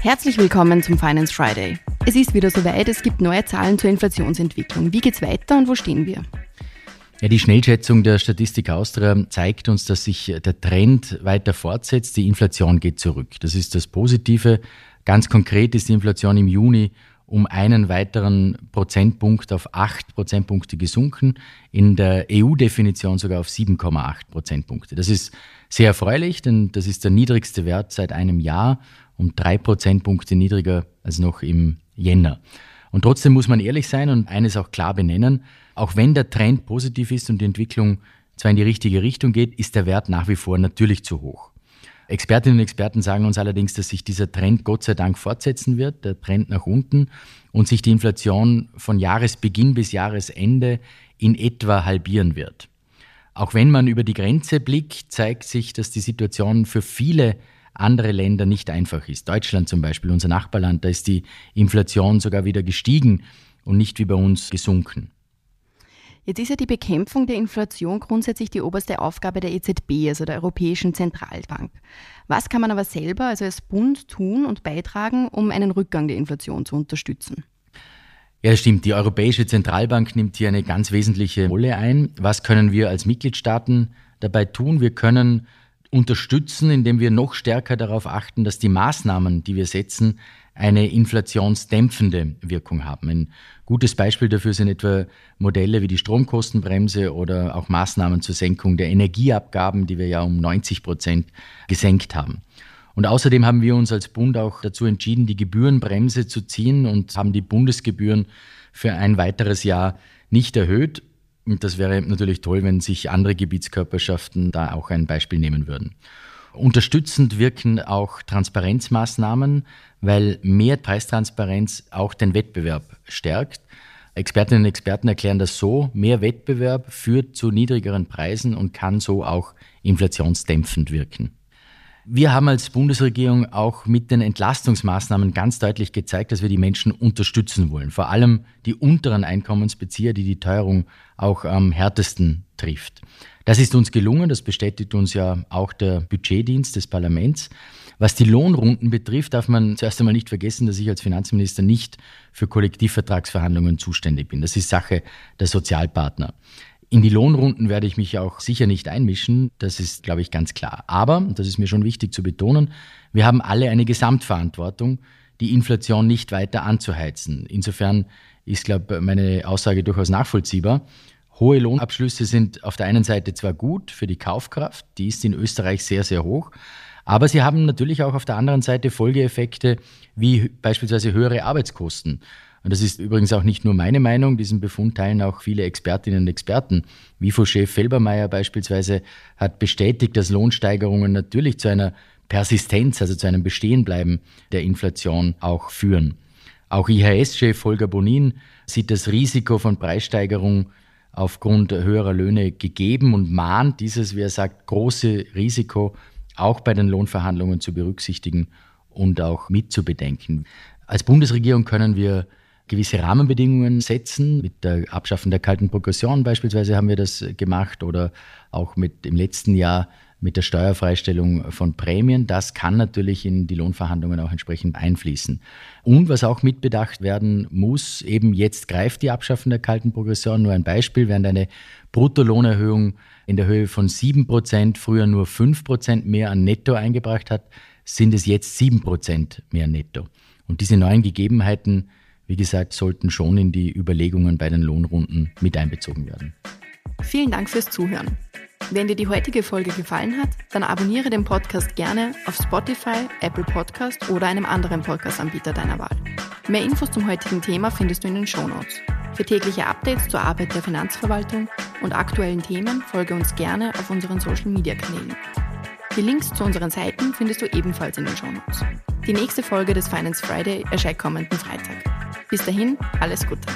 Herzlich willkommen zum Finance Friday. Es ist wieder soweit, es gibt neue Zahlen zur Inflationsentwicklung. Wie geht's weiter und wo stehen wir? Ja, die Schnellschätzung der Statistik Austria zeigt uns, dass sich der Trend weiter fortsetzt. Die Inflation geht zurück. Das ist das Positive. Ganz konkret ist die Inflation im Juni um einen weiteren Prozentpunkt auf acht Prozentpunkte gesunken, in der EU-Definition sogar auf 7,8 Prozentpunkte. Das ist sehr erfreulich, denn das ist der niedrigste Wert seit einem Jahr, um drei Prozentpunkte niedriger als noch im Jänner. Und trotzdem muss man ehrlich sein und eines auch klar benennen, auch wenn der Trend positiv ist und die Entwicklung zwar in die richtige Richtung geht, ist der Wert nach wie vor natürlich zu hoch. Expertinnen und Experten sagen uns allerdings, dass sich dieser Trend Gott sei Dank fortsetzen wird, der Trend nach unten, und sich die Inflation von Jahresbeginn bis Jahresende in etwa halbieren wird. Auch wenn man über die Grenze blickt, zeigt sich, dass die Situation für viele andere Länder nicht einfach ist. Deutschland zum Beispiel, unser Nachbarland, da ist die Inflation sogar wieder gestiegen und nicht wie bei uns gesunken. Jetzt ist ja die Bekämpfung der Inflation grundsätzlich die oberste Aufgabe der EZB, also der Europäischen Zentralbank. Was kann man aber selber, also als Bund, tun und beitragen, um einen Rückgang der Inflation zu unterstützen? Ja, das stimmt. Die Europäische Zentralbank nimmt hier eine ganz wesentliche Rolle ein. Was können wir als Mitgliedstaaten dabei tun? Wir können unterstützen, indem wir noch stärker darauf achten, dass die Maßnahmen, die wir setzen, eine inflationsdämpfende Wirkung haben. Ein gutes Beispiel dafür sind etwa Modelle wie die Stromkostenbremse oder auch Maßnahmen zur Senkung der Energieabgaben, die wir ja um 90 Prozent gesenkt haben. Und außerdem haben wir uns als Bund auch dazu entschieden, die Gebührenbremse zu ziehen und haben die Bundesgebühren für ein weiteres Jahr nicht erhöht. Und das wäre natürlich toll, wenn sich andere Gebietskörperschaften da auch ein Beispiel nehmen würden. Unterstützend wirken auch Transparenzmaßnahmen, weil mehr Preistransparenz auch den Wettbewerb stärkt. Expertinnen und Experten erklären das so, mehr Wettbewerb führt zu niedrigeren Preisen und kann so auch inflationsdämpfend wirken. Wir haben als Bundesregierung auch mit den Entlastungsmaßnahmen ganz deutlich gezeigt, dass wir die Menschen unterstützen wollen. Vor allem die unteren Einkommensbezieher, die die Teuerung auch am härtesten trifft. Das ist uns gelungen, das bestätigt uns ja auch der Budgetdienst des Parlaments. Was die Lohnrunden betrifft, darf man zuerst einmal nicht vergessen, dass ich als Finanzminister nicht für Kollektivvertragsverhandlungen zuständig bin. Das ist Sache der Sozialpartner. In die Lohnrunden werde ich mich auch sicher nicht einmischen, das ist, glaube ich, ganz klar. Aber, das ist mir schon wichtig zu betonen, wir haben alle eine Gesamtverantwortung, die Inflation nicht weiter anzuheizen. Insofern ist, glaube ich, meine Aussage durchaus nachvollziehbar. Hohe Lohnabschlüsse sind auf der einen Seite zwar gut für die Kaufkraft, die ist in Österreich sehr, sehr hoch, aber sie haben natürlich auch auf der anderen Seite Folgeeffekte wie beispielsweise höhere Arbeitskosten. Und das ist übrigens auch nicht nur meine Meinung, diesen Befund teilen auch viele Expertinnen und Experten. WIFO-Chef Felbermeier beispielsweise hat bestätigt, dass Lohnsteigerungen natürlich zu einer Persistenz, also zu einem Bestehenbleiben der Inflation auch führen. Auch IHS-Chef Holger Bonin sieht das Risiko von Preissteigerung aufgrund höherer Löhne gegeben und mahnt dieses, wie er sagt, große Risiko auch bei den Lohnverhandlungen zu berücksichtigen und auch mitzubedenken. Als Bundesregierung können wir gewisse Rahmenbedingungen setzen. Mit der Abschaffung der kalten Progression beispielsweise haben wir das gemacht oder auch mit im letzten Jahr mit der Steuerfreistellung von Prämien. Das kann natürlich in die Lohnverhandlungen auch entsprechend einfließen. Und was auch mitbedacht werden muss, eben jetzt greift die Abschaffung der kalten Progression. Nur ein Beispiel, während eine Bruttolohnerhöhung in der Höhe von 7 Prozent früher nur 5 Prozent mehr an Netto eingebracht hat, sind es jetzt 7 Prozent mehr Netto. Und diese neuen Gegebenheiten, wie gesagt, sollten schon in die Überlegungen bei den Lohnrunden mit einbezogen werden. Vielen Dank fürs Zuhören. Wenn dir die heutige Folge gefallen hat, dann abonniere den Podcast gerne auf Spotify, Apple Podcast oder einem anderen Podcast-Anbieter deiner Wahl. Mehr Infos zum heutigen Thema findest du in den Show Notes. Für tägliche Updates zur Arbeit der Finanzverwaltung und aktuellen Themen folge uns gerne auf unseren Social-Media-Kanälen. Die Links zu unseren Seiten findest du ebenfalls in den Show Notes. Die nächste Folge des Finance Friday erscheint kommenden Freitag. Bis dahin, alles Gute.